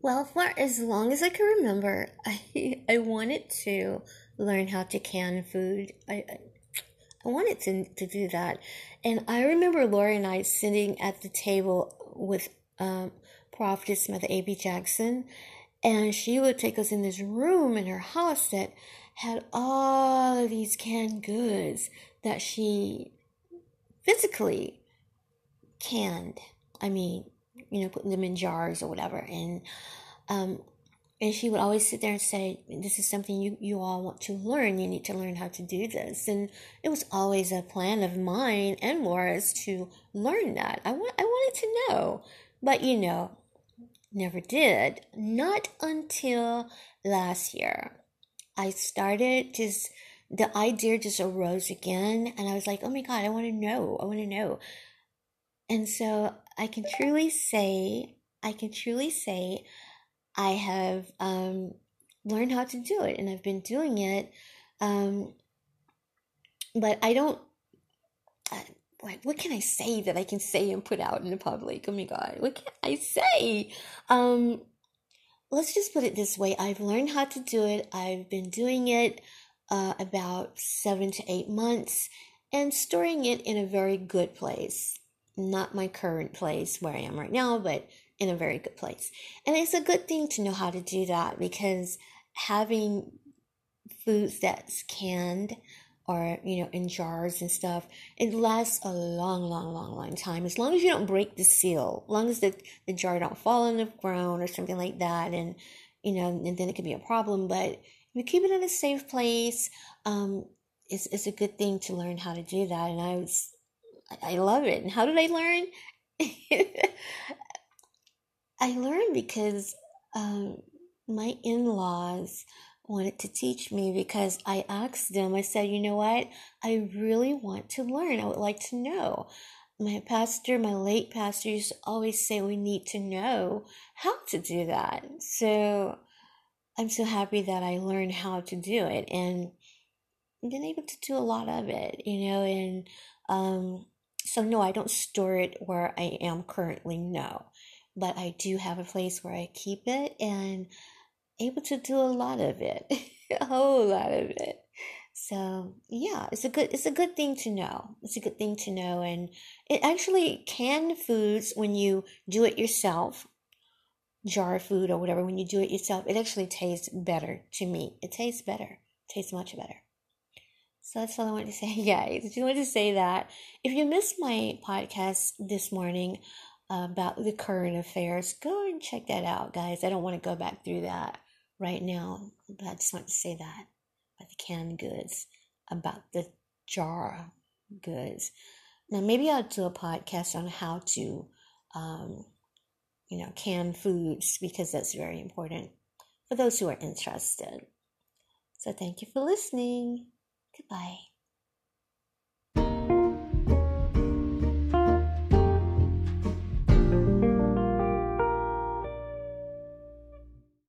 Well, for as long as I can remember, I I wanted to learn how to can food. I I wanted to to do that, and I remember Laura and I sitting at the table with um, Prophetess Mother A.B. Jackson, and she would take us in this room in her house that had all of these canned goods that she physically canned. I mean, you know, putting them in jars or whatever. And, um, and she would always sit there and say, this is something you, you all want to learn. You need to learn how to do this. And it was always a plan of mine and Laura's to learn that. I, want, I wanted to know, but you know, never did. Not until last year. I started just, the idea just arose again. And I was like, oh my God, I want to know. I want to know. And so I can truly say, I can truly say, I have um, learned how to do it, and I've been doing it. Um, but I don't. Like, what can I say that I can say and put out in the public? Oh my god, what can I say? Um, let's just put it this way: I've learned how to do it. I've been doing it uh, about seven to eight months, and storing it in a very good place not my current place where I am right now, but in a very good place. And it's a good thing to know how to do that because having foods that's canned or you know in jars and stuff it lasts a long long long long time as long as you don't break the seal as long as the, the jar don't fall on the ground or something like that and you know and then it could be a problem but if you keep it in a safe place um it's, it's a good thing to learn how to do that and i was I love it. And how did I learn? I learned because um, my in laws wanted to teach me because I asked them, I said, you know what? I really want to learn. I would like to know. My pastor, my late pastor, used to always say we need to know how to do that. So I'm so happy that I learned how to do it and been able to do a lot of it, you know, and um, so no, I don't store it where I am currently, no. But I do have a place where I keep it and able to do a lot of it. a whole lot of it. So yeah, it's a good it's a good thing to know. It's a good thing to know and it actually canned foods when you do it yourself, jar food or whatever, when you do it yourself, it actually tastes better to me. It tastes better. Tastes much better. So that's all I wanted to say, guys. I just wanted to say that if you missed my podcast this morning about the current affairs, go and check that out, guys. I don't want to go back through that right now, but I just want to say that about the canned goods, about the jar goods. Now, maybe I'll do a podcast on how to, um, you know, can foods because that's very important for those who are interested. So, thank you for listening. Goodbye.